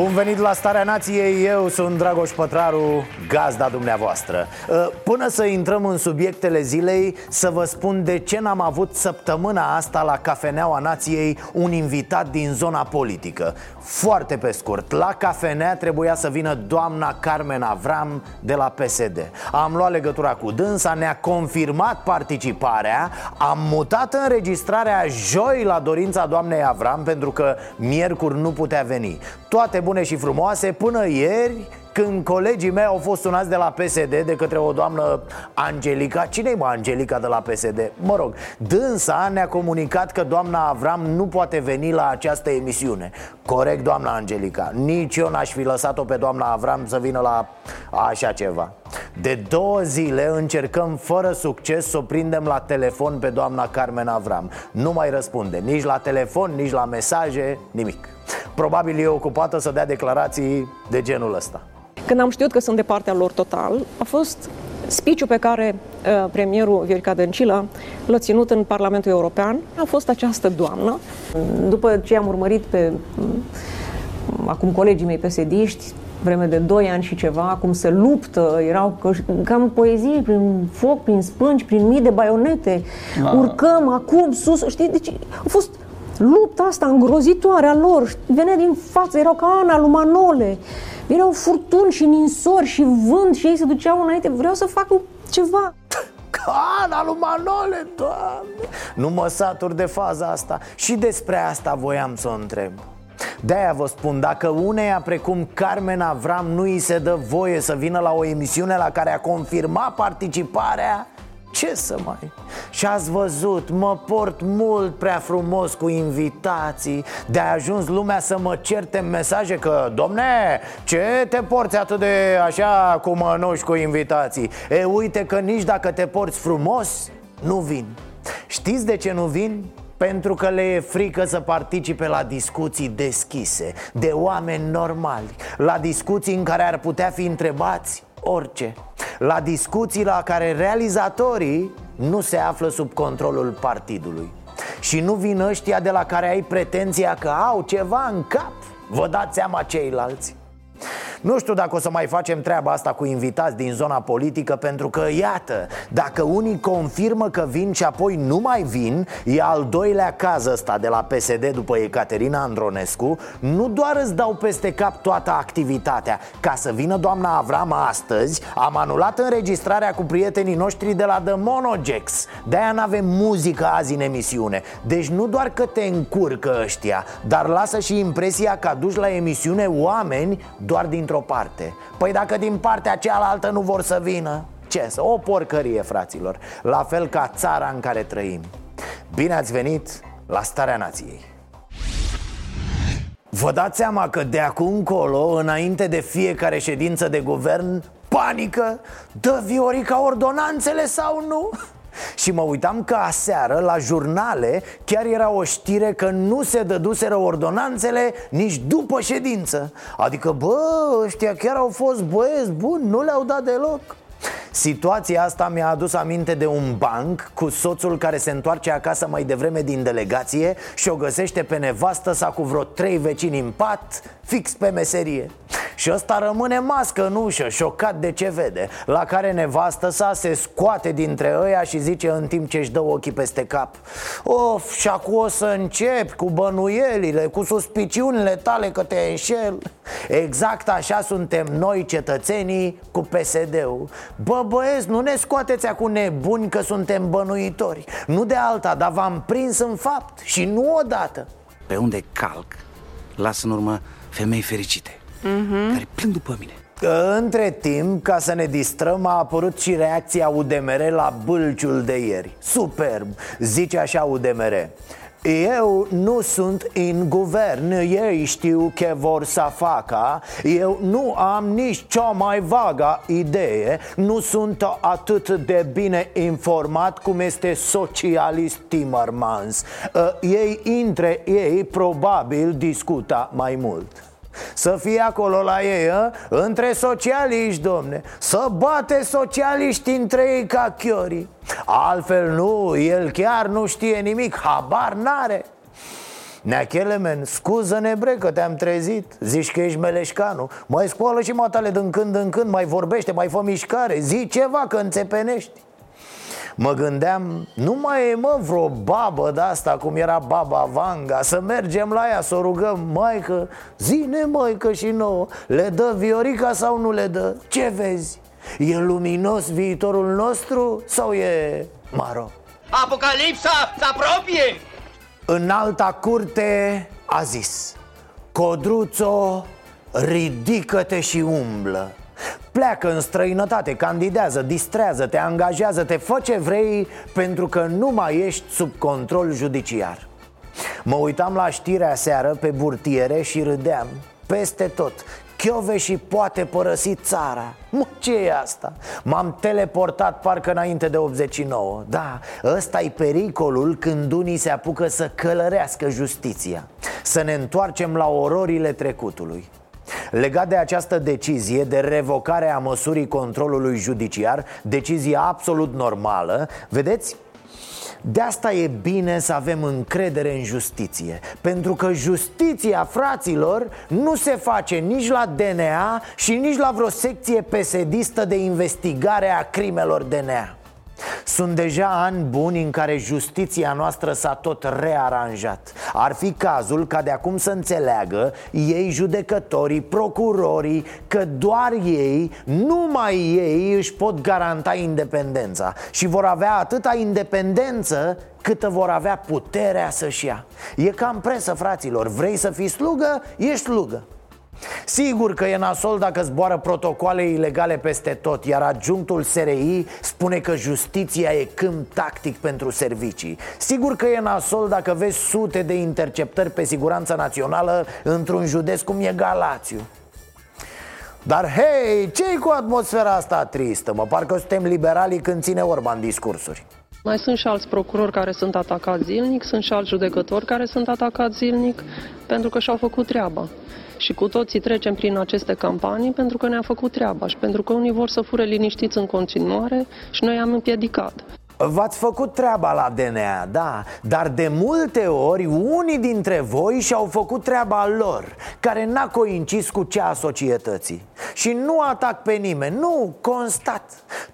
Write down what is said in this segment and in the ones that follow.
Bun venit la Starea Nației, eu sunt Dragoș Pătraru, gazda dumneavoastră. Uh, Până să intrăm în subiectele zilei, să vă spun de ce n-am avut săptămâna asta la Cafeneaua Nației un invitat din zona politică. Foarte pe scurt, la cafenea trebuia să vină doamna Carmen Avram de la PSD Am luat legătura cu dânsa, ne-a confirmat participarea Am mutat înregistrarea joi la dorința doamnei Avram Pentru că miercuri nu putea veni. Toate bune și frumoase până ieri când colegii mei au fost sunați de la PSD de către o doamnă Angelica. Cine-i mă Angelica de la PSD? Mă rog, dânsa ne-a comunicat că doamna Avram nu poate veni la această emisiune. Corect, doamna Angelica. Nici eu n-aș fi lăsat-o pe doamna Avram să vină la așa ceva. De două zile încercăm fără succes să o prindem la telefon pe doamna Carmen Avram. Nu mai răspunde nici la telefon, nici la mesaje, nimic. Probabil e ocupată să dea declarații de genul ăsta Când am știut că sunt de partea lor total, a fost speech pe care uh, premierul Viorica Dăncilă l-a ținut în Parlamentul European. A fost această doamnă. După ce am urmărit pe mm, acum colegii mei pesediști, vreme de 2 ani și ceva, cum se luptă, erau căș, cam poezii prin foc, prin spânci, prin mii de baionete, urcăm acum sus, știi, deci a fost lupta asta îngrozitoare a lor, venea din față, erau ca Ana lui Manole, erau furtuni și ninsori și vânt și ei se duceau înainte, vreau să fac ceva. Cana lui Manole, doamne! Nu mă satur de faza asta. Și despre asta voiam să o întreb. De-aia vă spun, dacă uneia precum Carmen Avram nu îi se dă voie să vină la o emisiune la care a confirmat participarea ce să mai... Și ați văzut, mă port mult prea frumos cu invitații De-a ajuns lumea să mă certe în mesaje că Domne, ce te porți atât de așa cu mănuși cu invitații? E, uite că nici dacă te porți frumos, nu vin Știți de ce nu vin? Pentru că le e frică să participe la discuții deschise De oameni normali La discuții în care ar putea fi întrebați orice La discuții la care realizatorii nu se află sub controlul partidului. Și nu vin ăștia de la care ai pretenția că au ceva în cap? Vă dați seama ceilalți nu știu dacă o să mai facem treaba asta cu invitați din zona politică Pentru că, iată, dacă unii confirmă că vin și apoi nu mai vin E al doilea caz ăsta de la PSD după Ecaterina Andronescu. Nu doar îți dau peste cap toată activitatea. Ca să vină doamna Avram astăzi Am anulat înregistrarea cu prietenii noștri de la The Monogex. De-aia n-avem muzică azi în emisiune. Deci nu doar că te încurcă ăștia Dar lasă și impresia că aduci la emisiune oameni doar din dintr-o parte Păi dacă din partea cealaltă nu vor să vină Ce să? O porcărie, fraților La fel ca țara în care trăim Bine ați venit la Starea Nației Vă dați seama că de acum încolo, înainte de fiecare ședință de guvern Panică? Dă Viorica ordonanțele sau nu? Și mă uitam că aseară la jurnale chiar era o știre că nu se dăduseră ordonanțele nici după ședință. Adică, bă, ăștia chiar au fost băieți buni, nu le-au dat deloc. Situația asta mi-a adus aminte de un banc cu soțul care se întoarce acasă mai devreme din delegație și o găsește pe nevastă sa cu vreo trei vecini în pat, fix pe meserie și ăsta rămâne mască în ușă, șocat de ce vede. La care nevastă sa se scoate dintre ăia și zice în timp ce își dă ochii peste cap Of, și acum o să începi cu bănuielile, cu suspiciunile tale că te înșel. Exact așa suntem noi cetățenii cu PSD-ul Bă băieți, nu ne scoateți acum nebuni că suntem bănuitori. Nu de alta, dar v-am prins în fapt și nu odată. Pe unde calc, las în urmă femei fericite mm-hmm. Care plâng după mine. Între timp, ca să ne distrăm, a apărut și reacția UDMR la bâlciul de ieri. Superb, zice așa UDMR Eu nu sunt în guvern, ei știu ce vor să facă. Eu nu am nici cea mai vagă idee. Nu sunt atât de bine informat cum este socialist Timmermans. Uh, Ei între ei probabil discuta mai mult să fie acolo la ei, a? între socialiști, domne. Să bate socialiști între ei ca chiorii. Altfel nu, el chiar nu știe nimic, habar n-are. Neachelemen, scuză-ne bre că te-am trezit. Zici că ești meleșcanu. Mai scoală și matale din când în când Mai vorbește, mai fă mișcare. Zi ceva că înțepenești Mă gândeam, nu mai e mă vreo babă de asta Cum era baba Vanga Să mergem la ea, să o rugăm Maică, zine maică și nouă Le dă Viorica sau nu le dă? Ce vezi? E luminos viitorul nostru sau e maro? Apocalipsa se apropie! În alta curte a zis Codruțo, ridică-te și umblă Pleacă în străinătate, candidează, distrează-te, angajează-te, fă ce vrei Pentru că nu mai ești sub control judiciar. Mă uitam la știrea seară pe burtiere și râdeam. Peste tot și poate părăsi țara. Mă, ce e asta? M-am teleportat parcă înainte de 89 Da, ăsta e pericolul când unii se apucă să călărească justiția. Să ne întoarcem la ororile trecutului Legat de această decizie de revocare a măsurii controlului judiciar Decizie absolut normală Vedeți, de asta e bine să avem încredere în justiție Pentru că justiția, fraților, nu se face nici la DNA și nici la vreo secție pesedistă de investigare a crimelor DNA sunt deja ani buni în care justiția noastră s-a tot rearanjat. Ar fi cazul ca de acum să înțeleagă ei judecătorii, procurorii Că doar ei, numai ei își pot garanta independența Și vor avea atâta independență câtă vor avea puterea să-și ia. E cam presă, fraților, vrei să fii slugă? Ești slugă Sigur că e nasol dacă zboară protocoale ilegale peste tot Iar adjunctul SRI spune că justiția e câmp tactic pentru servicii Sigur că e nasol dacă vezi sute de interceptări pe siguranța națională Într-un județ cum e Galațiu dar hei, ce cu atmosfera asta tristă? Mă parcă suntem liberali când ține Orban discursuri mai sunt și alți procurori care sunt atacați zilnic, sunt și alți judecători care sunt atacați zilnic pentru că și-au făcut treaba. Și cu toții trecem prin aceste campanii pentru că ne-a făcut treaba și pentru că unii vor să fure liniștiți în continuare și noi am împiedicat. V-ați făcut treaba la DNA, da Dar de multe ori unii dintre voi și-au făcut treaba lor Care n-a coincis cu cea a societății. Și nu atac pe nimeni, nu, constat.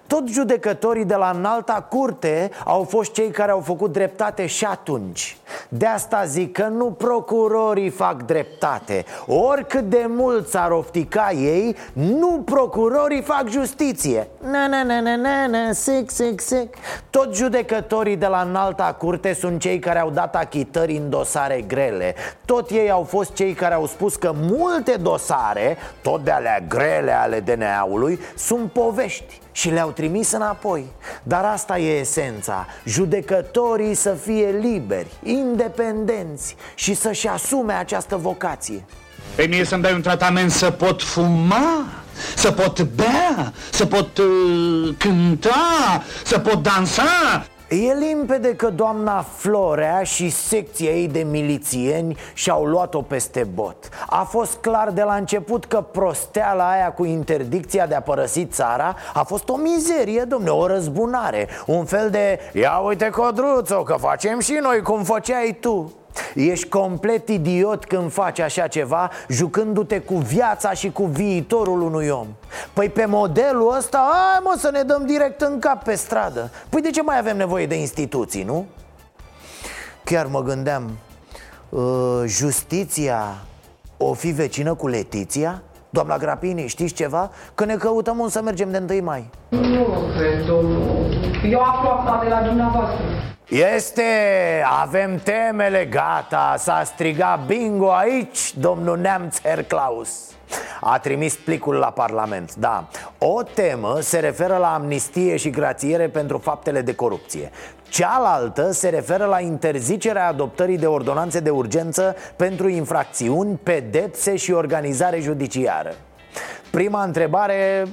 Tot judecătorii de la înalta curte au fost cei care au făcut dreptate și atunci. De asta zic că nu procurorii fac dreptate. Oricât de mult s-ar oftica ei, nu procurorii fac justiție. Na, na, na, na, na, na, sic, sic, sic tot judecătorii de la înalta curte sunt cei care au dat achitări în dosare grele. Tot ei au fost cei care au spus că multe dosare, tot de alea grele ale DNA-ului, sunt povești și le-au trimis înapoi. Dar asta e esența. Judecătorii să fie liberi, independenți și să-și asume această vocație. Pe mie să-mi dai un tratament să pot fuma să pot bea, să pot uh, cânta, să pot dansa. E limpede că doamna Florea și secția ei de milițieni și-au luat-o peste bot. A fost clar de la început că prosteala aia cu interdicția de a părăsi țara A fost o mizerie, domne, o răzbunare. Un fel de, ia uite codruțo, că facem și noi cum făceai tu Ești complet idiot când faci așa ceva Jucându-te cu viața și cu viitorul unui om Păi pe modelul ăsta, hai mă să ne dăm direct în cap pe stradă Păi de ce mai avem nevoie de instituții, nu? Chiar mă gândeam uh, Justiția o fi vecină cu Letiția? Doamna Grapini, știți ceva? Că ne căutăm un să mergem de 1 mai Nu cred, domnul Eu aflu asta de la dumneavoastră este, avem temele, gata, s-a strigat bingo aici, domnul Neamț Herr Klaus A trimis plicul la Parlament, da. O temă se referă la amnistie și grațiere pentru faptele de corupție. Cealaltă se referă la interzicerea adoptării de ordonanțe de urgență pentru infracțiuni, pedepse și organizare judiciară. Prima întrebare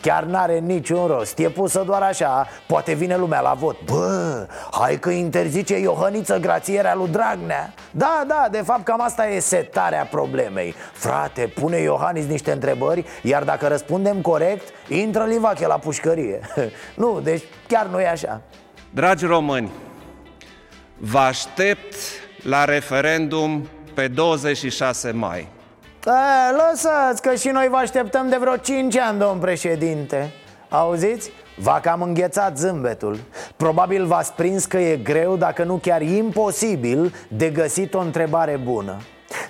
Chiar n-are niciun rost, e pusă doar așa. Poate vine lumea la vot. Bă, hai că interzice Iohăniță grațierea lui Dragnea. Da, da, de fapt cam asta e setarea problemei. Frate, pune Iohannis niște întrebări Iar dacă răspundem corect, intră Livache la pușcărie. Nu, deci chiar nu e așa. Dragi români, vă aștept la referendum pe 26 mai a, lăsați că și noi vă așteptăm de vreo 5 ani, domn președinte. Auziți? V-a cam înghețat zâmbetul. Probabil v-ați prins că e greu, dacă nu chiar imposibil, de găsit o întrebare bună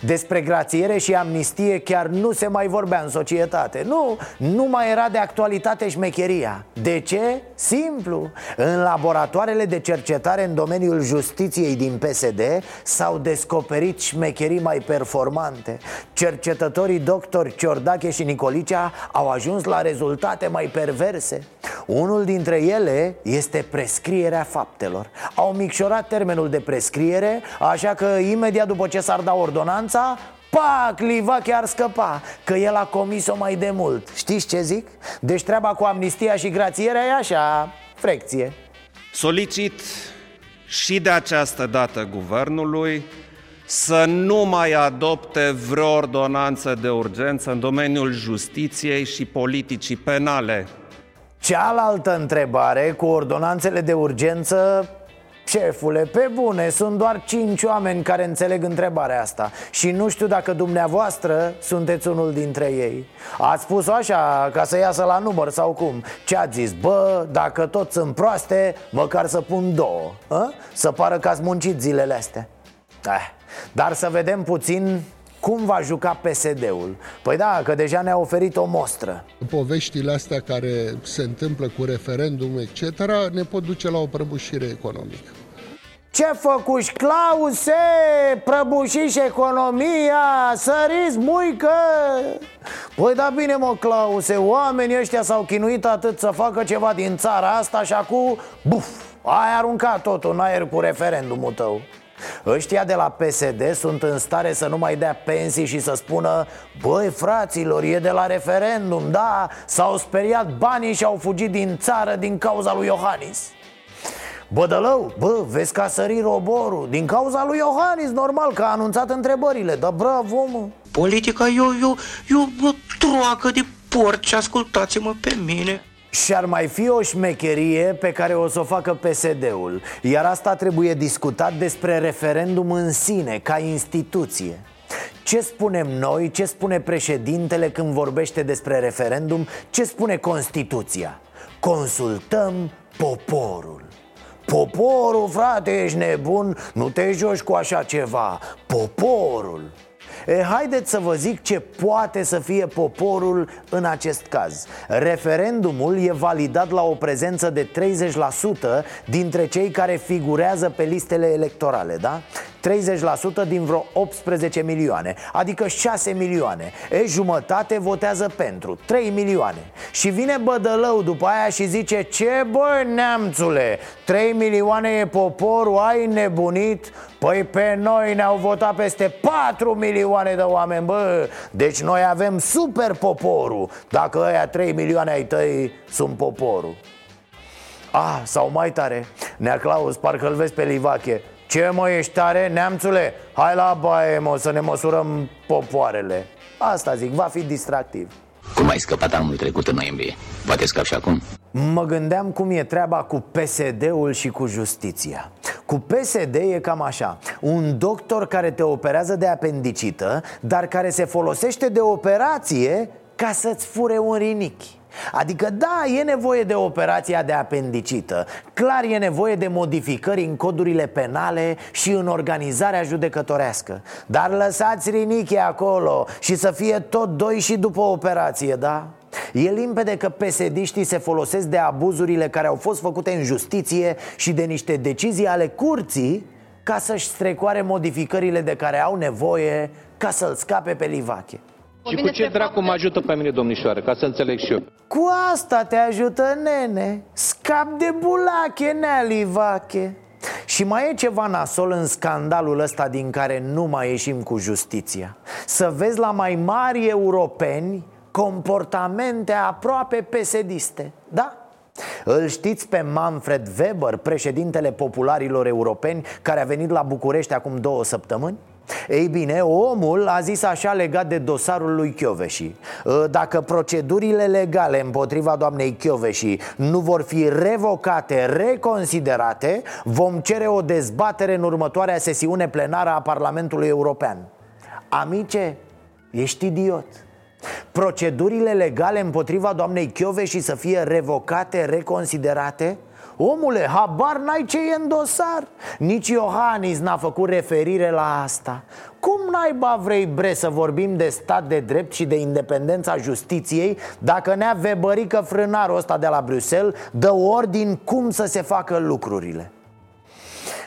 despre grațiere și amnistie chiar nu se mai vorbea în societate. Nu, nu mai era de actualitate șmecheria. De ce? Simplu. În laboratoarele de cercetare în domeniul justiției din PSD S-au descoperit șmecherii mai performante. Cercetătorii doctori Ciordache și Nicolicea au ajuns la rezultate mai perverse Unul dintre ele este prescrierea faptelor Au micșorat termenul de prescriere Așa că imediat după ce s-ar da ordonanța Pac, Liva chiar scăpa Că el a comis-o mai de mult Știți ce zic? Deci treaba cu amnistia și grațierea e așa Frecție Solicit și de această dată guvernului să nu mai adopte vreo ordonanță de urgență în domeniul justiției și politicii penale. Cealaltă întrebare cu ordonanțele de urgență Șefule, pe bune, sunt doar cinci oameni care înțeleg întrebarea asta Și nu știu dacă dumneavoastră sunteți unul dintre ei Ați spus-o așa, ca să iasă la număr sau cum Ce ați zis? Bă, dacă toți sunt proaste, măcar să pun două a? Să pară că ați muncit zilele astea eh. Dar să vedem puțin cum va juca PSD-ul? Păi da, că deja ne-a oferit o mostră Poveștile astea care se întâmplă cu referendum, etc., ne pot duce la o prăbușire economică ce făcuși, Clause? Prăbușiși economia? Săriți, muică? Păi da bine mă, Clause, oamenii ăștia s-au chinuit atât să facă ceva din țara asta și acum, buf, ai aruncat totul în aer cu referendumul tău Ăștia de la PSD sunt în stare să nu mai dea pensii și să spună Băi fraților, e de la referendum, da? S-au speriat banii și au fugit din țară din cauza lui Iohannis. Bădălău, bă, vezi că a sărit roborul. Din cauza lui Iohannis, normal, că a anunțat întrebările. Dar bravo, mă. Politica e o, e o, e o troacă de porci, ascultați-mă pe mine și ar mai fi o șmecherie pe care o să o facă PSD-ul Iar asta trebuie discutat despre referendum în sine, ca instituție. Ce spunem noi, ce spune președintele când vorbește despre referendum, ce spune Constituția? Consultăm poporul. Poporul, frate, ești nebun, nu te joci cu așa ceva. Poporul E, haideți să vă zic ce poate să fie poporul în acest caz Referendumul e validat la o prezență de 30% dintre cei care figurează pe listele electorale, da? 30% din vreo 18 milioane Adică 6 milioane. E, jumătate votează pentru 3 milioane. Și vine Bădălău după aia și zice Ce bă, neamțule 3 milioane e poporul, ai nebunit? Păi pe noi ne-au votat peste 4 milioane de oameni, bă. Deci noi avem super poporul. Dacă ăia 3 milioane ai tăi sunt poporul. Ah, sau mai tare Nea Claus, parcă-l vezi pe Livache ce mă, ești tare, neamțule? Hai la baie, mă, să ne măsurăm popoarele Asta zic, va fi distractiv Cum ai scăpat anul trecut în noiembrie? Poate scap și acum? Mă gândeam cum e treaba cu PSD-ul și cu justiția Cu PSD e cam așa Un doctor care te operează de apendicită Dar care se folosește de operație ca să-ți fure un rinichi Adică da, e nevoie de operația de apendicită. Clar e nevoie de modificări în codurile penale și în organizarea judecătorească. Dar lăsați riniche acolo și să fie tot doi și după operație, da? E limpede că pesediștii se folosesc de abuzurile care au fost făcute în justiție și de niște decizii ale curții ca să-și strecoare modificările de care au nevoie ca să-l scape pe Livache Și cu ce dracu mă ajută pe mine, domnișoară, ca să înțeleg și eu? Cu asta te ajută, nene Scap de bulache, nealivache și mai e ceva nasol în scandalul ăsta din care nu mai ieșim cu justiția Să vezi la mai mari europeni comportamente aproape pesediste, da? Îl știți pe Manfred Weber, președintele popularilor europeni Care a venit la București acum două săptămâni? Ei bine, omul a zis așa legat de dosarul lui Chioveși. Ă, Dacă procedurile legale împotriva doamnei Chioveși nu vor fi revocate, reconsiderate Vom cere o dezbatere în următoarea sesiune plenară a Parlamentului European. Amice, ești idiot. Procedurile legale împotriva doamnei Chioveși să fie revocate, reconsiderate? Omule, habar n-ai ce e în dosar. Nici Iohannis n-a făcut referire la asta. Cum naiba vrei, bre, să vorbim de stat de drept și de independența justiției Dacă ne-a vebărică frânarul ăsta de la Bruxelles Dă ordin cum să se facă lucrurile?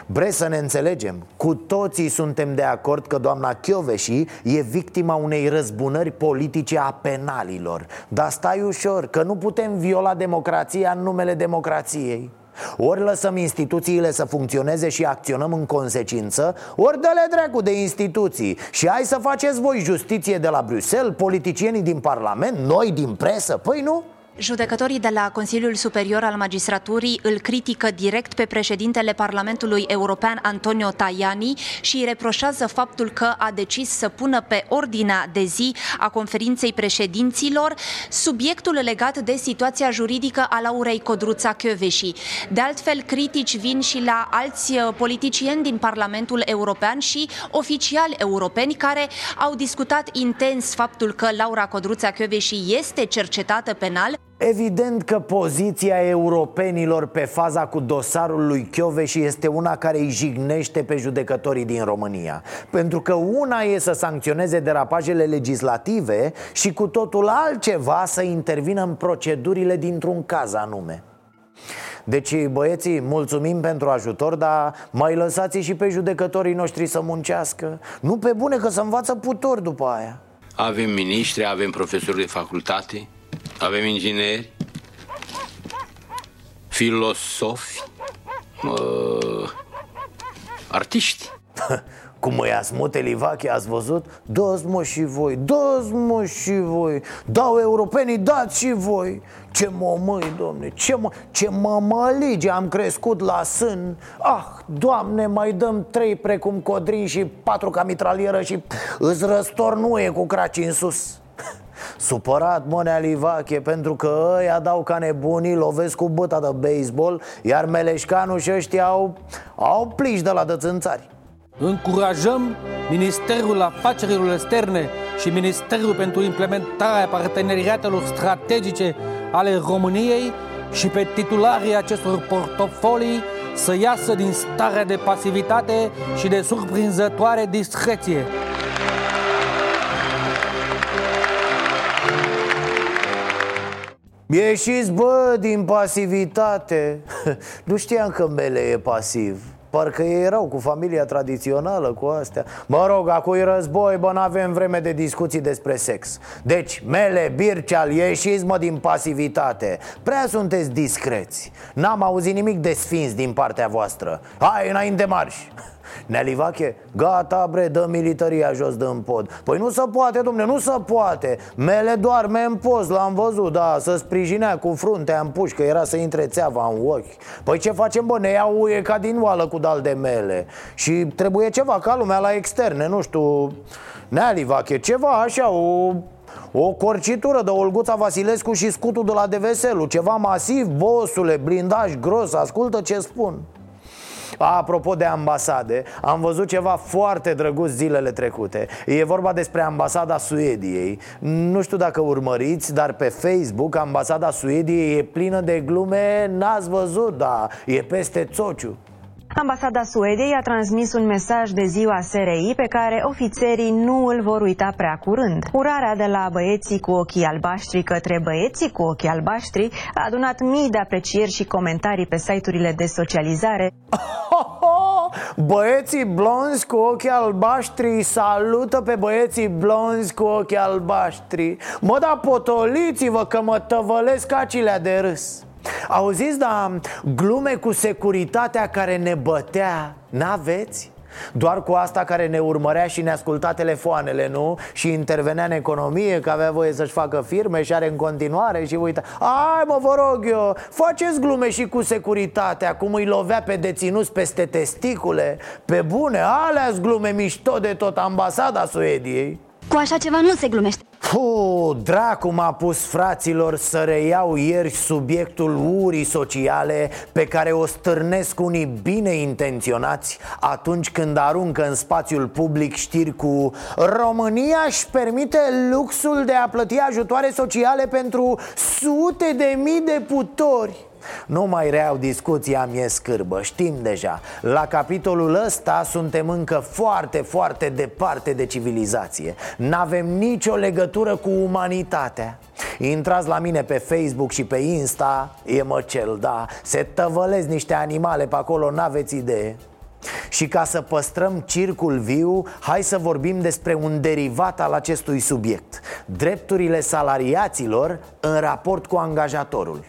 Bre să ne înțelegem, cu toții suntem de acord că doamna Chioveși e victima unei răzbunări politice a penalilor. Dar stai ușor, că nu putem viola democrația în numele democrației ori lăsăm instituțiile să funcționeze și acționăm în consecință Ori dă-le dracu de instituții Și hai să faceți voi justiție de la Bruxelles Politicienii din Parlament, noi din presă Păi nu? Judecătorii de la Consiliul Superior al Magistraturii îl critică direct pe președintele Parlamentului European Antonio Tajani și îi reproșează faptul că a decis să pună pe ordinea de zi a conferinței președinților subiectul legat de situația juridică a Laurei Codruța Chioveși. De altfel, critici vin și la alți uh, politicieni din Parlamentul European și oficiali europeni care au discutat intens faptul că Laura Codruța Chioveși este cercetată penal Evident că poziția europenilor pe faza cu dosarul lui și este una care îi jignește pe judecătorii din România. Pentru că una e să sancționeze derapajele legislative și cu totul altceva să intervină în procedurile dintr-un caz anume. Deci, băieții, mulțumim pentru ajutor, dar mai lăsați și pe judecătorii noștri să muncească. Nu pe bune că să învață putori după aia. Avem miniștri, avem profesori de facultate avem ingineri, filosofi, uh, artiști. Cum mă ia smute Livache, ați văzut? Dați mă și voi, dați mă și voi Dau europenii, dați și voi Ce măi, domne, ce, mă, ce mămălige am crescut la sân Ah, doamne, mai dăm trei precum codrin și patru ca mitralieră Și îți răstornuie cu craci în sus Supărat Monea Livache pentru că ăia dau ca nebunii, lovesc cu băta de baseball Iar Meleșcanu și ăștia au, au pliși de la dățânțari Încurajăm Ministerul Afacerilor Externe și Ministerul pentru implementarea parteneriatelor strategice ale României și pe titularii acestor portofolii să iasă din starea de pasivitate și de surprinzătoare discreție. Ieșiți, bă, din pasivitate. Nu știam că Mele e pasiv. Parcă ei erau cu familia tradițională, cu astea. Mă rog, acum e război, bă, n-avem vreme de discuții despre sex. Deci, Mele, Birceal, ieșiți, mă, din pasivitate. Prea sunteți discreți. N-am auzit nimic de sfinți din partea voastră. Hai, înainte marș Nealivache, gata bre, dă militaria jos din pod. Păi nu se poate, domne, nu se poate. Mele doarme în post, l-am văzut, da Să sprijinea cu fruntea în pușcă, era să intre țeava în ochi. Păi ce facem, bă, ne iau uie ca din oală cu dal de mele. Și trebuie ceva ca lumea la externe, nu știu Nealivache, ceva așa, o o corcitură de Olguța Vasilescu și scutul de la Deveselu Ceva masiv, bosule, blindaj gros, ascultă ce spun Apropo de ambasade, am văzut ceva foarte drăguț zilele trecute. E vorba despre ambasada Suediei. Nu știu dacă urmăriți, dar pe Facebook ambasada Suediei e plină de glume. N-ați văzut, da, e peste țociu Ambasada Suediei a transmis un mesaj de ziua SRI pe care ofițerii nu îl vor uita prea curând. Urarea de la băieții cu ochii albaștri către băieții cu ochii albaștri a adunat mii de aprecieri și comentarii pe site-urile de socializare. Băieții blonzi cu ochi albaștri salută pe băieții blonzi cu ochi albaștri Mă, da potoliți-vă că mă tăvălesc acilea de râs Auziți, da, glume cu securitatea care ne bătea, n-aveți? Doar cu asta care ne urmărea și ne asculta telefoanele, nu? Și intervenea în economie, că avea voie să-și facă firme și are în continuare și uita Ai mă, vă rog eu, faceți glume și cu securitatea Cum îi lovea pe deținuți peste testicule Pe bune, alea glume mișto de tot ambasada Suediei Cu așa ceva nu se glumește. Puh, dracu m-a pus fraților să reiau ieri subiectul urii sociale Pe care o stârnesc unii bine intenționați Atunci când aruncă în spațiul public știri cu România își permite luxul de a plăti ajutoare sociale pentru sute de mii de putori nu mai reau discuția, mi-e scârbă, știm deja. La capitolul ăsta suntem încă foarte, foarte departe de civilizație. N-avem nicio legătură cu umanitatea. Intrați la mine pe Facebook și pe Insta, e măcel, da? Se tăvălesc niște animale pe acolo, n-aveți idee. Și ca să păstrăm circul viu, hai să vorbim despre un derivat al acestui subiect. Drepturile salariaților în raport cu angajatorul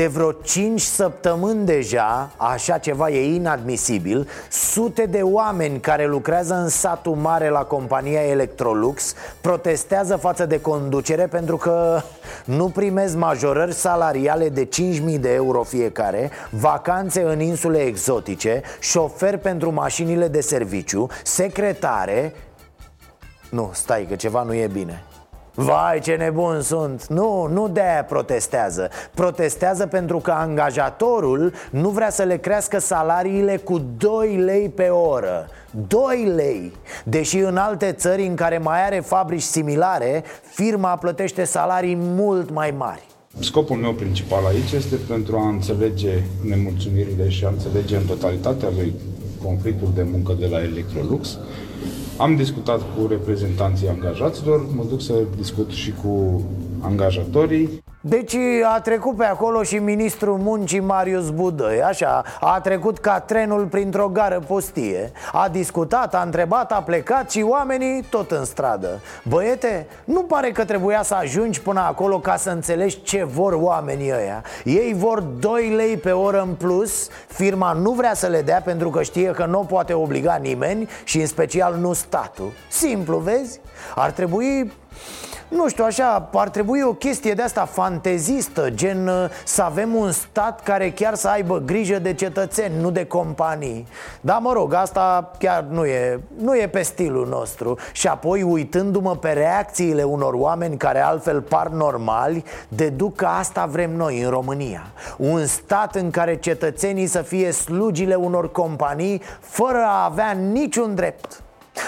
De vreo 5 săptămâni deja, așa ceva e inadmisibil Sute de oameni care lucrează în satul mare la compania Electrolux Protestează față de conducere pentru că nu primesc majorări salariale de 5.000 de euro fiecare Vacanțe în insule exotice Șofer pentru mașinile de serviciu Secretare. Nu, stai că ceva nu e bine Vai ce nebun sunt. Nu, nu de-aia protestează. Protestează pentru că angajatorul nu vrea să le crească salariile cu 2 lei pe oră. 2 lei. Deși în alte țări în care mai are fabrici similare Firma plătește salarii mult mai mari. Scopul meu principal aici este pentru a înțelege nemulțumirile și a înțelege în totalitatea lui conflictul de muncă de la Electrolux am discutat cu reprezentanții angajaților, mă duc să discut și cu angajatorii. Deci a trecut pe acolo și ministrul muncii Marius Budăi Așa, a trecut ca trenul printr-o gară pustie. A discutat, a întrebat, a plecat și oamenii tot în stradă. Băiete, nu pare că trebuia să ajungi până acolo ca să înțelegi ce vor oamenii ăia. Ei vor 2 lei pe oră în plus Firma nu vrea să le dea pentru că știe că nu poate obliga nimeni Și în special nu statul. Simplu, vezi? Ar trebui nu știu, așa, ar trebui o chestie de asta fantezistă Gen uh, să avem un stat care chiar să aibă grijă de cetățeni, nu de companii. Da, mă rog, asta chiar nu e, nu e pe stilul nostru. Și apoi, uitându-mă pe reacțiile unor oameni care altfel par normali Deduc că asta vrem noi în România. Un stat în care cetățenii să fie slugile unor companii Fără a avea niciun drept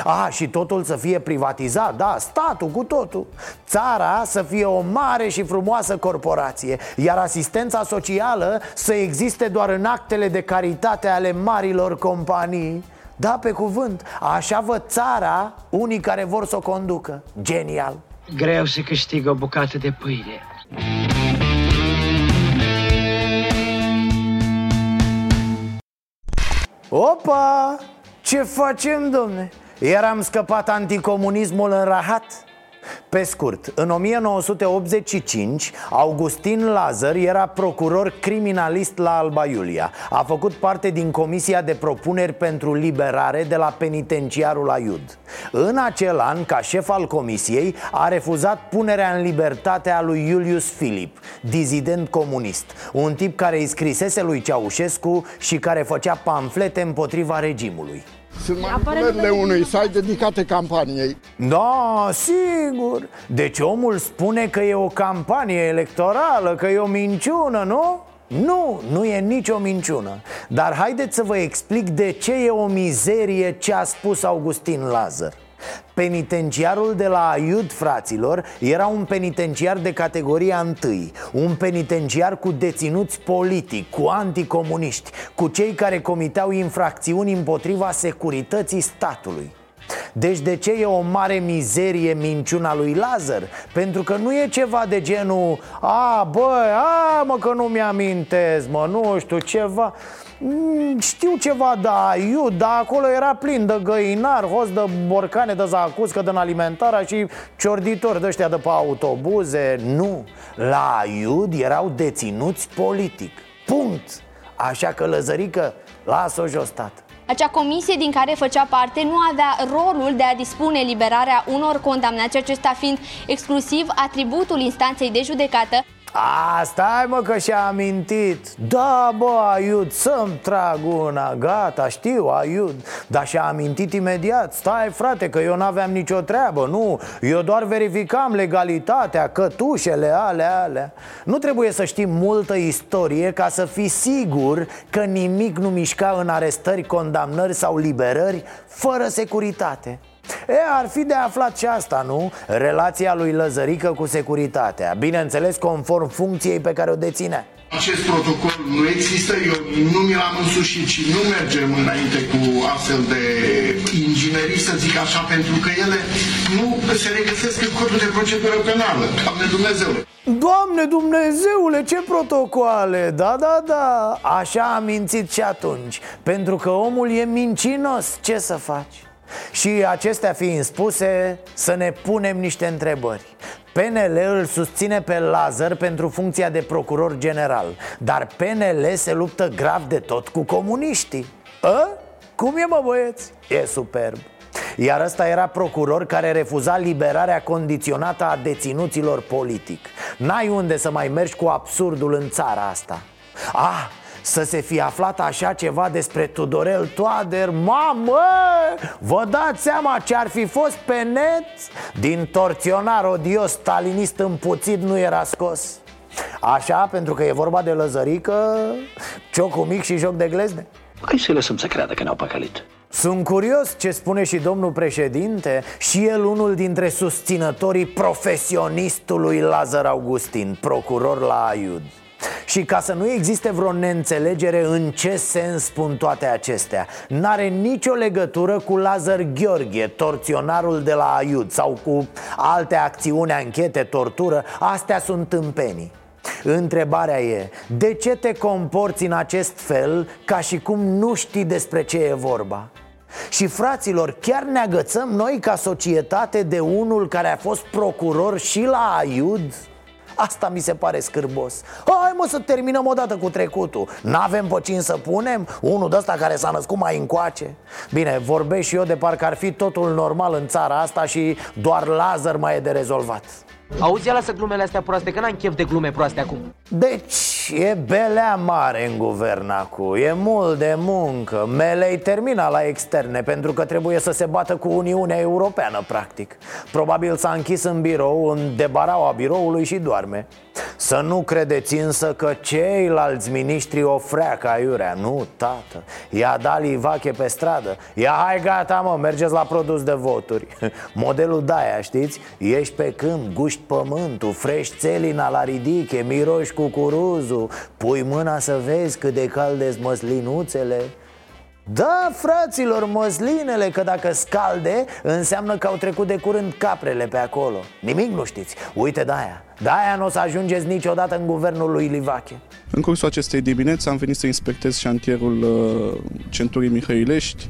a, și totul să fie privatizat, da, statul cu totul. Țara să fie o mare și frumoasă corporație Iar asistența socială să existe doar în actele de caritate ale marilor companii. Da, pe cuvânt, așa văd țara unii care vor să o conducă. Genial. Greu să câștigă o bucată de pâine. Opa! Ce facem, domne? Iar am scăpat anticomunismul în rahat? Pe scurt, în 1985, Augustin Lazar era procuror criminalist la Alba Iulia. A făcut parte din Comisia de Propuneri pentru Liberare de la penitenciarul Aiud. În acel an, ca șef al comisiei, a refuzat punerea în libertate a lui Iulius Filip, dizident comunist Un tip care îi scrisese lui Ceaușescu și care făcea pamflete împotriva regimului sunt manipulările unui site dedicate campaniei. Da, sigur. Deci omul spune că e o campanie electorală, că e o minciună, nu? Nu, nu e nicio minciună. Dar haideți să vă explic de ce e o mizerie ce a spus Augustin Lazar Penitenciarul de la Aiud, fraților, era un penitenciar de categoria întâi Un penitenciar cu deținuți politic, cu anticomuniști Cu cei care comiteau infracțiuni împotriva securității statului Deci de ce e o mare mizerie minciuna lui Lazar? Pentru că nu e ceva de genul A, băi, a, mă că nu mi-amintesc, mă, nu știu, ceva Mm, știu ceva da Iud, dar acolo era plin de găinar, host de borcane de zacuscă din alimentarea și ciorditori de ăștia de pe autobuze. Nu, la Iud erau deținuți politic. Punct. Așa că Lăzărică, lasă-o jos, tată. Acea comisie din care făcea parte nu avea rolul de a dispune liberarea unor condamnați, acesta fiind exclusiv atributul instanței de judecată. A, stai mă că și-a amintit. Da, bă, Aiud, să-mi trag una. Gata, știu, Aiud. Dar și-a amintit imediat. Stai, frate, că eu n-aveam nicio treabă Nu, eu doar verificam legalitatea Cătușele, alea, alea. Nu trebuie să știi multă istorie Ca să fii sigur că nimic nu mișca în arestări, condamnări sau liberări Fără securitate E, ar fi de aflat și asta, nu? Relația lui Lăzărică cu securitatea Bineînțeles, conform funcției pe care o deține acest protocol nu există, eu nu mi l-am însușit și nu mergem înainte cu astfel de inginerii, să zic așa, pentru că ele nu se regăsesc în codul de procedură penală. Doamne Dumnezeule! Doamne Dumnezeule, ce protocoale! Da, da, da, așa am mințit și atunci Pentru că omul e mincinos, ce să faci? Și acestea fiind spuse, să ne punem niște întrebări. PNL îl susține pe Lazar pentru funcția de procuror general Dar PNL se luptă grav de tot cu comuniștii. A? Cum e mă băieți? E superb. Iar ăsta era procuror care refuza liberarea condiționată a deținuților politic. N-ai unde să mai mergi cu absurdul în țara asta. Ah, să se fi aflat așa ceva despre Tudorel Toader? Mamă, vă dați seama ce ar fi fost pe net? Din torționar odios stalinist împuțit nu era scos. Așa, pentru că e vorba de lăzărică, ciocul mic și joc de glezne. Hai să lăsăm să creadă că ne-au păcălit. Sunt curios ce spune și domnul președinte Și el unul dintre susținătorii profesionistului Lazar Augustin Procuror la Aiud și ca să nu existe vreo neînțelegere în ce sens spun toate acestea N-are nicio legătură cu Lazar Gheorghe, torționarul de la Aiud Sau cu alte acțiuni, anchete, tortură Astea sunt tâmpenii Întrebarea e, de ce te comporți în acest fel ca și cum nu știi despre ce e vorba? Și fraților, chiar ne agățăm noi ca societate de unul care a fost procuror și la Aiud? Asta mi se pare scârbos. Hai mă să terminăm odată cu trecutul. N-avem pe cine să punem? Unul de ăsta care s-a născut mai încoace. Bine, vorbesc și eu de parcă ar fi totul normal în țara asta Și doar Lazar mai e de rezolvat. Auzi, ia lasă glumele astea proaste, că n-am chef de glume proaste acum. Deci, e belea mare în guvern acum. E mult de muncă. Melei termina la externe Pentru că trebuie să se bată cu Uniunea Europeană, practic. Probabil s-a închis în birou, în debaraua biroului și doarme Să nu credeți însă că ceilalți miniștri o freacă aiurea. Nu, tată. I-a dat livache pe stradă. Ia hai gata mă, mergeți la produs de voturi. Modelul Daia, știți? Ești pe câmp, guști pământul, frești țelina la ridiche, miroși cucuruzul Pui mâna să vezi cât de calde măslinuțele da, fraților, măslinele, că dacă scalde Înseamnă că au trecut de curând caprele pe acolo. Nimic nu știți. Uite de-aia De-aia nu o să ajungeți niciodată în guvernul lui Livache. În cursul acestei dimineți am venit să inspectez șantierul uh, centurii Mihăilești.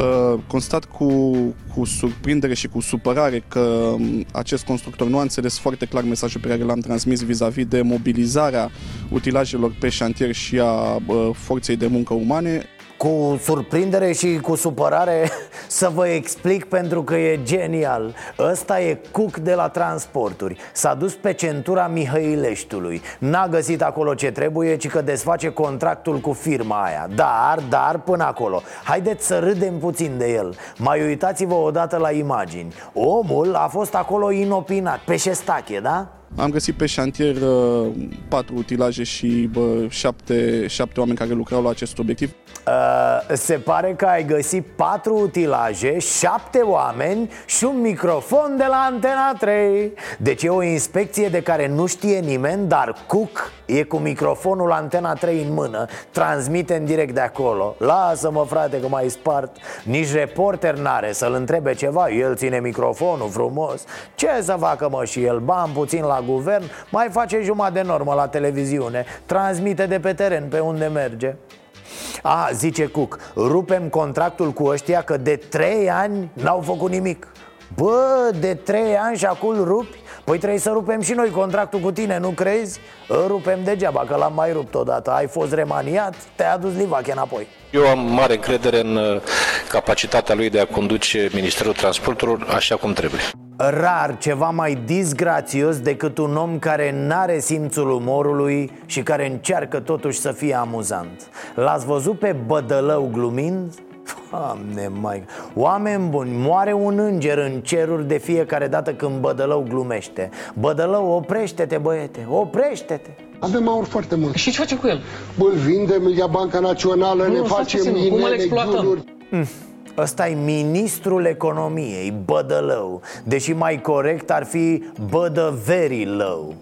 Uh, constat cu, cu surprindere și cu supărare că um, acest constructor nu a înțeles foarte clar mesajul pe care l-am transmis vis-a-vis de mobilizarea utilajelor pe șantier și a uh, forței de muncă umane cu surprindere și cu supărare să vă explic pentru că e genial. Ăsta e Cuc de la transporturi. S-a dus pe centura Mihăileștiului. N-a găsit acolo ce trebuie, ci că desface contractul cu firma aia. Dar, dar, până acolo. Haideți să râdem puțin de el. Mai uitați-vă odată la imagini. Omul a fost acolo inopinat, pe șestache, da? Am găsit pe șantier uh, patru utilaje și bă, șapte, șapte oameni care lucrau la acest obiectiv. Uh, se pare că ai găsit patru utilaje, șapte oameni și un microfon de la Antena 3 Deci e o inspecție de care nu știe nimeni, dar Cook e cu microfonul Antena 3 în mână Transmite în direct de acolo. Lasă-mă frate că mai spart. Nici reporter n-are să-l întrebe ceva. El ține microfonul frumos. Ce să facă mă și el? Bani puțin la guvern Mai face jumătate de normă la televiziune Transmite de pe teren pe unde merge a, zice Cook, rupem contractul cu ăștia că de trei ani n-au făcut nimic Bă, de trei ani și acum rupi? Păi trebuie să rupem și noi contractul cu tine, nu crezi? Îl rupem degeaba, că l-am mai rupt odată Ai fost remaniat, te-a adus Livache înapoi Eu am mare încredere în uh, capacitatea lui de a conduce Ministerul Transporturilor așa cum trebuie. Rar ceva mai disgrațios decât un om care n-are simțul umorului și care încearcă totuși să fie amuzant L-ați văzut pe Bădălău glumind? Doamne, mai... Oameni buni, moare un înger în ceruri de fiecare dată când Bădălău glumește Bădălău, oprește-te, băiete, oprește-te Avem aur foarte mult. Și ce facem cu el? Îl vindem, îl ia Banca Națională, Nu, ne stați facem puțin, cum îl inele, exploatăm? ghiuluri. Ăsta e ministrul economiei, Bădălău. Deși mai corect ar fi Bădă very low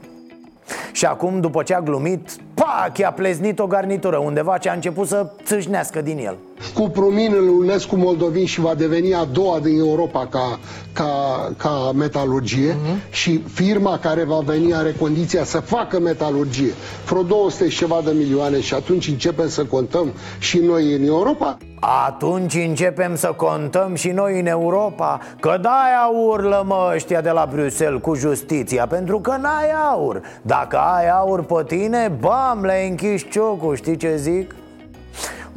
și acum, după ce a glumit, pac, i-a pleznit o garnitură undeva ce a început să țâșnească din el. Cupromin îl unesc cu moldovin și va deveni a doua din Europa ca, ca, ca metalurgie uh-huh. și firma care va veni are condiția să facă metalurgie. Vreo 200 și ceva de milioane și atunci începem să contăm și noi în Europa. Atunci începem să contăm și noi în Europa Că de-aia urlă mă ăștia de la Bruxelles cu justiția Pentru că n-ai aur. Dacă ai aur pe tine, bam, le-ai închis ciocul, știi ce zic?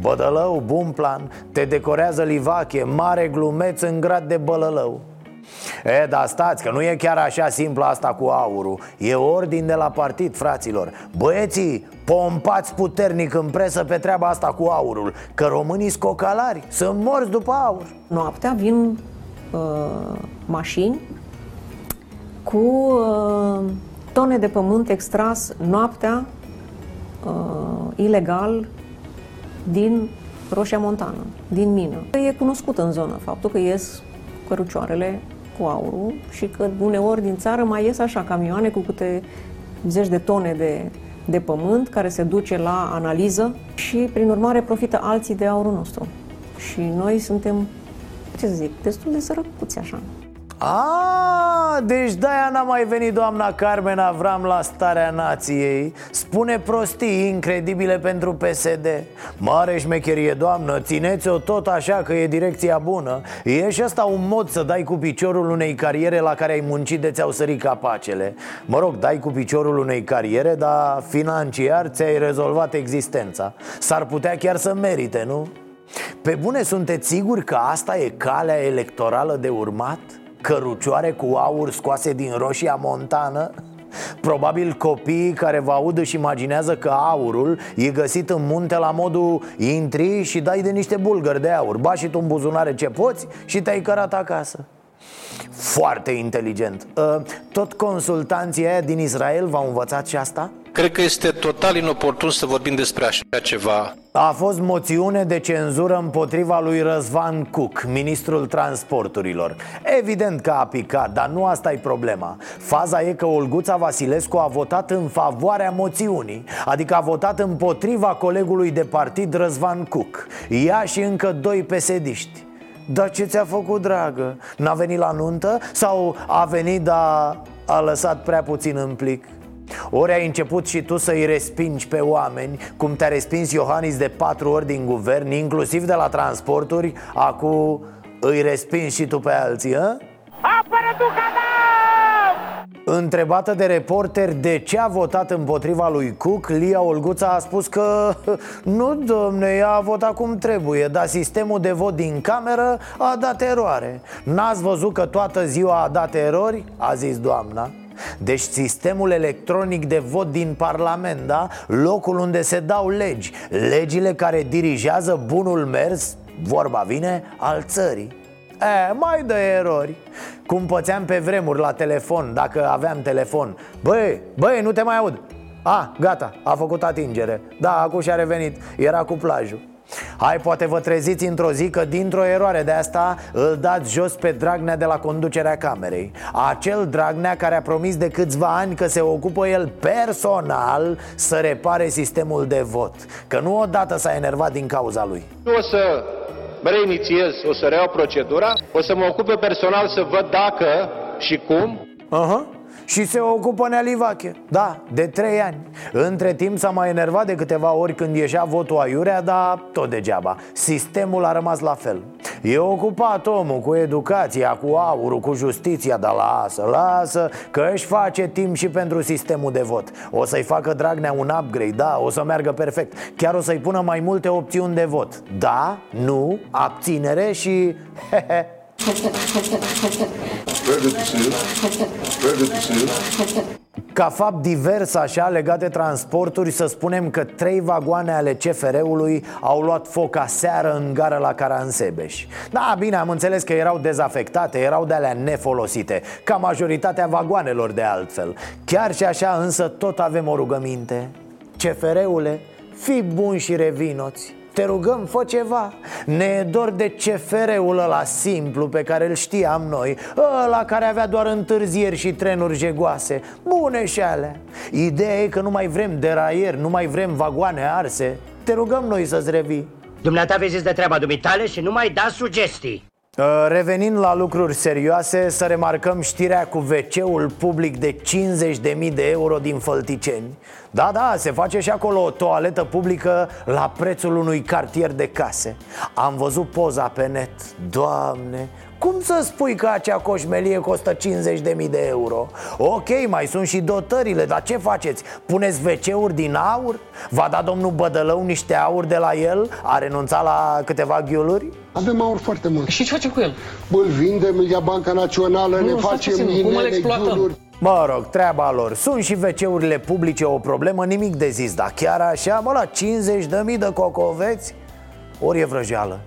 Bădălău, bun plan, te decorează Livache, mare glumeț în grad de bălălău. E, dar stați, că nu e chiar așa simplu asta cu aurul. E ordin de la partid, fraților. Băieții, pompați puternic în presă pe treaba asta cu aurul Că românii scocalari sunt morți după aur. Noaptea vin uh, mașini cu uh, tone de pământ extras noaptea uh, ilegal din Roșia Montană, din mină. E cunoscut în zonă faptul că ies cărucioarele cu aurul și că uneori din țară mai ies așa camioane cu câte zeci de tone de, de pământ care se duce la analiză și prin urmare profită alții de aurul nostru. Și noi suntem, ce să zic, destul de sărăcuți așa. A, deci de-aia n-a mai venit doamna Carmen Avram la starea nației. Spune prostii incredibile pentru PSD Mare șmecherie, doamnă, țineți-o tot așa că e direcția bună. E și asta un mod să dai cu piciorul unei cariere la care ai muncit de ți-au sărit capacele. Mă rog, dai cu piciorul unei cariere, dar financiar ți-ai rezolvat existența. S-ar putea chiar să merite, nu? Pe bune, sunteți siguri că asta e calea electorală de urmat? Cărucioare cu aur scoase din roșia montană? Probabil copiii care vă aud își imaginează că aurul e găsit în munte la modul Intri și dai de niște bulgări de aur Ba și tu în buzunare ce poți și te-ai cărat acasă Foarte inteligent Uh, Tot consultanții aia din Israel v-au învățat și asta? Cred că este total inoportun să vorbim despre așa ceva. A fost moțiune de cenzură împotriva lui Răzvan Cuc, ministrul transporturilor Evident că a picat, dar nu asta e problema Faza e că Olguța Vasilescu a votat în favoarea moțiunii Adică a votat împotriva colegului de partid Răzvan Cuc Ea și încă doi pesediști dar ce ți-a făcut, dragă? N-a venit la nuntă? Sau a venit, dar a lăsat prea puțin în plic? Ori ai început și tu să-i respingi pe oameni Cum te-a respins Iohannis de patru ori din guvern Inclusiv de la transporturi Acum îi respingi și tu pe alții, hă? Apără Întrebată de reporter de ce a votat împotriva lui Cook Lia Olguța a spus că Nu, domne, ea a votat cum trebuie Dar sistemul de vot din cameră a dat eroare N-ați văzut că toată ziua a dat erori? A zis doamna deci sistemul electronic de vot din Parlament, da? Locul unde se dau legi. Legile care dirigează bunul mers, vorba vine, al țării. E, mai dă erori. Cum pățeam pe vremuri la telefon, dacă aveam telefon. Băi, băi, nu te mai aud. A, gata, a făcut atingere. Da, acum și-a revenit, era cu plajul Hai, poate vă treziți într-o zi că dintr-o eroare de asta Îl dați jos pe Dragnea de la conducerea camerei. Acel Dragnea care a promis de câțiva ani că se ocupă el personal Să repare sistemul de vot. Că nu odată s-a enervat din cauza lui. Nu o să reinițiez, o să reiau procedura. O să mă ocupe personal să văd dacă și cum. Aha. Și se ocupă Nealivache Da, de trei ani. Între timp s-a mai enervat de câteva ori când ieșea votul aiurea Dar tot degeaba. Sistemul a rămas la fel. E ocupat omul cu educația, cu aurul, cu justiția Dar lasă, lasă Că își face timp și pentru sistemul de vot. O să-i facă Dragnea un upgrade, da, o să meargă perfect. Chiar o să-i pună mai multe opțiuni de vot. Da, nu, abținere și... Hehe ca fapt divers așa legat de transporturi Să spunem că trei vagoane ale CFR-ului Au luat foc aseară în gară la Caransebeș. Da, bine, am înțeles că erau dezafectate Erau de alea nefolosite Ca majoritatea vagoanelor de altfel. Chiar și așa însă tot avem o rugăminte. CFR-ule, fii bun și revinoți te rugăm, fă ceva. Ne e dor de CFR-ul ăla simplu pe care îl știam noi Ăla care avea doar întârzieri și trenuri jegoase. Bune și alea. Ideea e că nu mai vrem deraieri, nu mai vrem vagoane arse. Te rugăm noi să-ți revii. Dumneata vezi de treaba dumitale și nu mai da sugestii. Uh, Revenind la lucruri serioase, să remarcăm știrea cu WC-ul public de 50.000 de euro din Fălticeni. Da, da, se face și acolo o toaletă publică la prețul unui cartier de case. Am văzut poza pe net, doamne, cum să spui că acea coșmelie costă 50.000 de euro? Ok, mai sunt și dotările, dar ce faceți? Puneți WC-uri din aur? Va da domnul Bădălău niște aur de la el? A renunțat la câteva ghiuluri? Avem aur foarte mult. Și ce face cu el? Îl vindem, îl ia Banca Națională, Nu, ne nu, stați facem puțin, cum îl inele, exploatăm? ghiuluri. Mă rog, treaba lor Sunt și WC-urile publice o problemă, nimic de zis Dar chiar așa, mă, la 50 de mii de cocoveți Ori e vrăjeală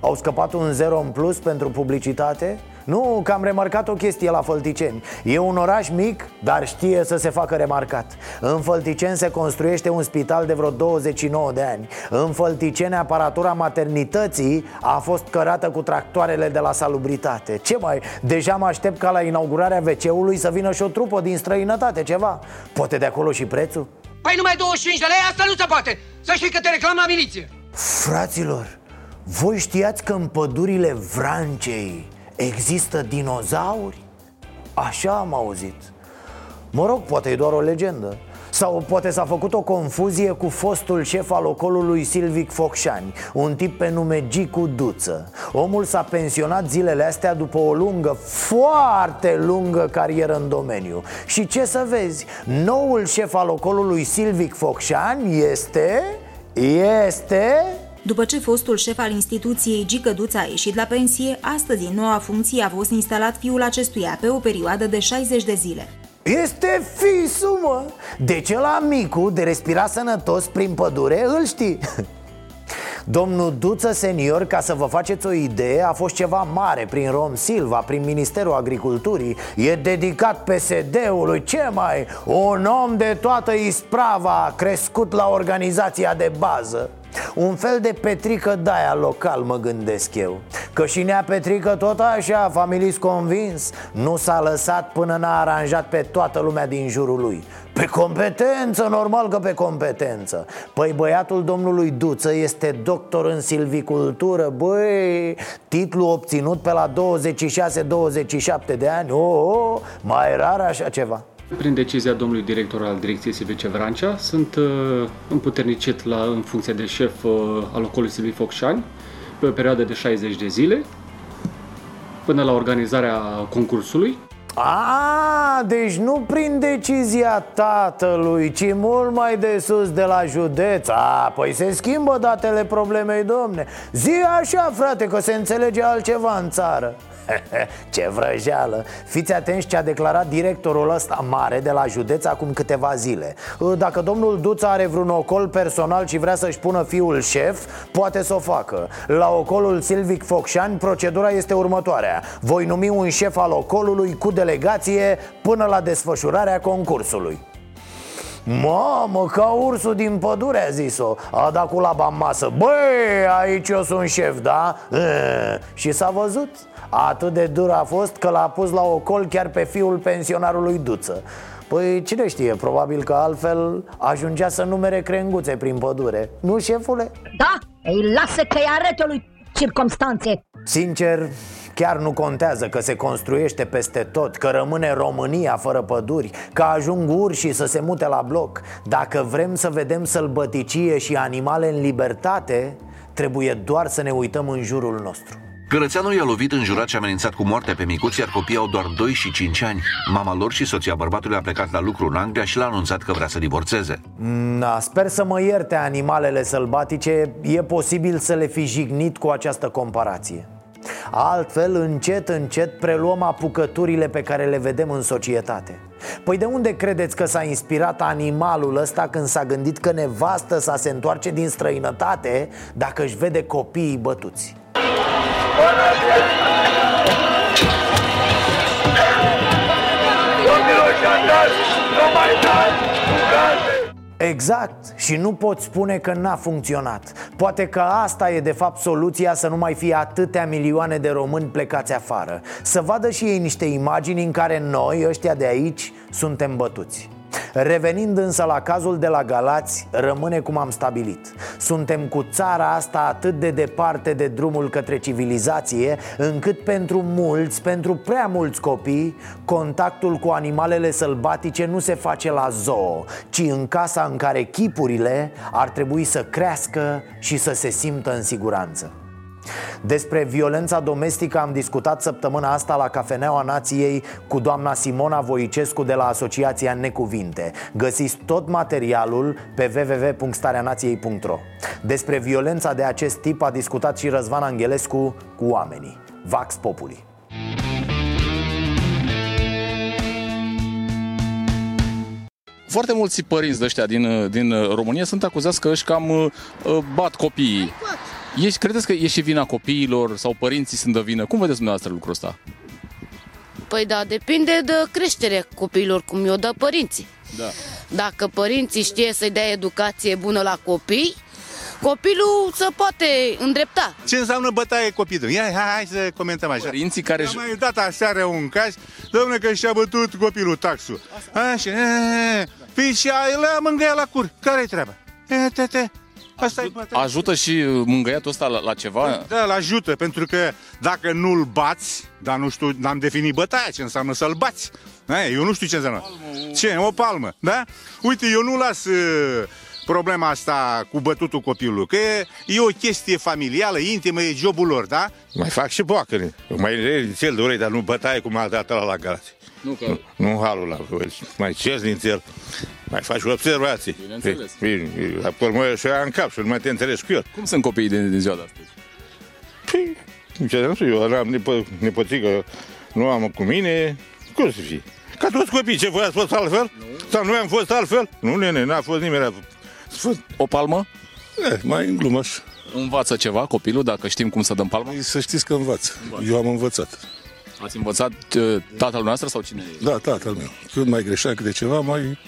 Au scăpat un zero în plus pentru publicitate? Nu, că am remarcat o chestie la Fălticeni. E un oraș mic, dar știe să se facă remarcat. În Fălticeni se construiește un spital de vreo 29 de ani. În Fălticeni aparatura maternității a fost cărată cu tractoarele de la salubritate. Ce mai, deja mă aștept ca la inaugurarea WC-ului să vină și o trupă din străinătate, ceva. Poate de acolo și prețul? Păi numai 25 de lei, asta nu se poate. Să știi că te reclam la miliție. Fraților, voi știați că în pădurile Vrancei există dinozauri? Așa am auzit. Mă rog, poate e doar o legendă. Sau poate s-a făcut o confuzie cu fostul șef al ocolului Silvic Focșani Un tip pe nume Gicu Duță. Omul s-a pensionat zilele astea după o lungă, foarte lungă carieră în domeniu. Și ce să vezi, noul șef al ocolului Silvic Focșani este... Este... După ce fostul șef al instituției Gicăduț a ieșit la pensie, astăzi în noua funcție a fost instalat fiul acestuia pe o perioadă de 60 de zile. Este fisul, mă! Deci ăla micu de respira sănătos prin pădure, îl știi? Domnul Duță senior, ca să vă faceți o idee, a fost ceva mare prin Rom Silva, prin Ministerul Agriculturii. E dedicat PSD-ului, ce mai? Un om de toată isprava, crescut la organizația de bază un fel de Petrică Daia local, mă gândesc eu. Că și Nea Petrică tot așa, familis convins Nu s-a lăsat până n-a aranjat pe toată lumea din jurul lui. Pe competență, normal că pe competență. Păi băiatul domnului Duță este doctor în silvicultură Băi, titlu obținut pe la 26-27 de ani. Oh, oh, mai rar așa ceva Prin decizia domnului director al Direcției Silvice Vrancea, sunt uh, împuternicit la, în funcție de șef uh, al ocolului Silvic Focșani pe o perioadă de 60 de zile până la organizarea concursului. A, deci nu prin decizia tatălui, ci mult mai de sus de la județ. A, păi se schimbă datele problemei, domne. Zi așa, frate, că se înțelege altceva în țară Ce vrăjeală. Fiți atenți ce a declarat directorul ăsta mare de la județ acum câteva zile. Dacă domnul Duța are vreun ocol personal și vrea să-și pună fiul șef Poate să o facă. La ocolul Silvic Focșani procedura este următoarea. Voi numi un șef al ocolului cu delegație până la desfășurarea concursului. Mamă, ca ursul din pădure a zis-o. A dat cu laba în masă. Băi, aici eu sunt șef, da? E, și s-a văzut Atât de dur a fost că l-a pus la ocol chiar pe fiul pensionarului Duță. Păi cine știe, probabil că altfel ajungea să numere crenguțe prin pădure. Nu, șefule? Da, îi lasă că-i arătă lui circumstanțe. Sincer, Chiar nu contează că se construiește peste tot Că rămâne România fără păduri Că ajung urși să se mute la bloc. Dacă vrem să vedem sălbăticie și animale în libertate Trebuie doar să ne uităm în jurul nostru Cărățeanul i-a lovit, înjurat și amenințat cu moartea pe micuți, iar copiii au doar 2 și 5 ani. Mama lor și soția bărbatului a plecat la lucru în Anglia și l-a anunțat că vrea să divorțeze. Da, sper să mă ierte animalele sălbatice E posibil să le fi jignit cu această comparație Altfel, încet, încet preluăm apucăturile pe care le vedem în societate Păi de unde credeți că s-a inspirat animalul ăsta când s-a gândit că nevastă sa se întoarce din străinătate dacă își vede copiii bătuți? Exact, și nu pot spune că n-a funcționat. Poate că asta e de fapt soluția să nu mai fie atâtea milioane de români plecați afară. Să vadă și ei niște imagini în care noi, ăștia de aici, suntem bătuți Revenind însă la cazul de la Galați, rămâne cum am stabilit. Suntem cu țara asta atât de departe de drumul către civilizație Încât pentru mulți, pentru prea mulți copii Contactul cu animalele sălbatice nu se face la zoo Ci în casa în care chipurile ar trebui să crească și să se simtă în siguranță despre violența domestică am discutat săptămâna asta la Cafeneaua Nației cu doamna Simona Voicescu de la Asociația Necuvinte. Găsiți tot materialul pe www.stareanației.ro Despre violența de acest tip a discutat și Răzvan Angelescu cu oamenii. Vax Populi. Foarte mulți părinți de ăștia din, din România sunt acuzați că își cam uh, bat copiii. Ești, credeți că e și vina copiilor sau părinții sunt de vină? Cum vedeți dumneavoastră lucrul ăsta? Păi da, depinde de creșterea copiilor, cum i-o dă părinții. Da. Dacă părinții știe să-i dea educație bună la copii, copilul se poate îndrepta. Ce înseamnă bătaie copilul? Ia, hai, hai să comentăm așa. Părinții care... Am mai dat aseară un caz, domnule că și-a bătut copilul taxul. Așa, păi și l-a mângâiat la cur. Care-i treaba? E, te, te. Asta e Ajută și mângăiatul ăsta la, la ceva? Da, îl ajută, pentru că dacă nu-l bați, dar nu știu, n-am definit bătaia, ce înseamnă să-l bați. Da, eu nu știu ce înseamnă. Palmă, ce? O palmă, da? Uite, eu nu las uh, problema asta cu bătutul copilului, că e, e o chestie familială, intimă, e jobul lor, da? Mai fac și boacări. Mai cel de urei, dar nu bătaie cum a dat la la galați. Nu, că... nu, nu halul ăla, mai cer din țel. Mai faci observații. Bineînțeles. Apoi mă și în cap și nu mai te înțelegi cu el. Cum sunt copiii din, din ziua de astăzi? Păi, ce nu știu, eu am nepă, nepățică, nu am cu mine, cum să fie? Ca toți copiii, ce voi ați fost altfel? Nu. Sau noi am fost altfel? Nu, nene, n-a fost nimeni. O palmă? Ne, mai în glumă Învață ceva copilul, dacă știm cum să dăm palmă? Să știți că învață. învață. Eu am învățat. Ați învățat uh, tatăl noastră sau cine e? Da, tatăl meu. Când mai greșea câte ceva, mai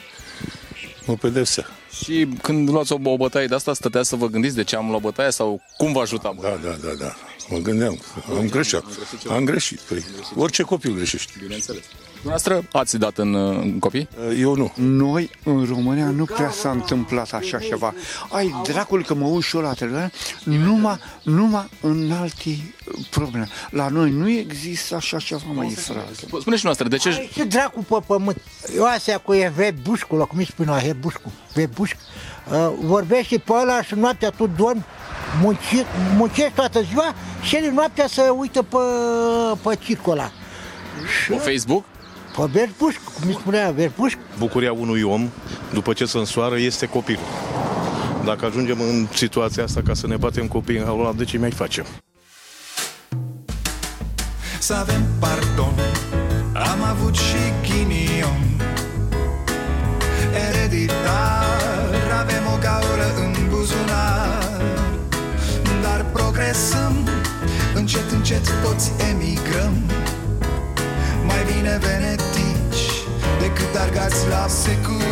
mă pedepsea. Și când luați o, o bătaie de asta, stătea să vă gândiți de ce am luat bătaia sau cum vă ajuta? Da, da, da, da. Mă gândeam. Am greșit. Am greșit. Păi, orice copil greșește. Bineînțeles. Dumneavoastră ați dat în, în copii? Eu nu. Noi, în România, nu prea s-a întâmplat așa ceva. Ai dracul că mă uși la televizor, numai, numai în alte probleme. La noi nu există așa ceva, mai frate. Spune și noastră, de ce... Ai ce dracu pe pământ. Eu astea cu Eve Bușcu, la cum își spune, Eve Bușcu, Eve Bușcu, uh, vorbește pe ăla și noaptea tu dormi munci, muncești toată ziua și el noaptea să uită pe, pe circul ăla. Pe Facebook? Pe Verpușc, cum îi spunea, Verpușc. Bucuria unui om, după ce se însoară, este copilul. Dacă ajungem în situația asta ca să ne batem copiii în halul de ce mai facem? să avem pardon Am avut și ghinion Ereditar, avem o gaură în buzunar. Dar progresăm, încet, încet toți emigrăm. Mai bine venetici decât argați la secund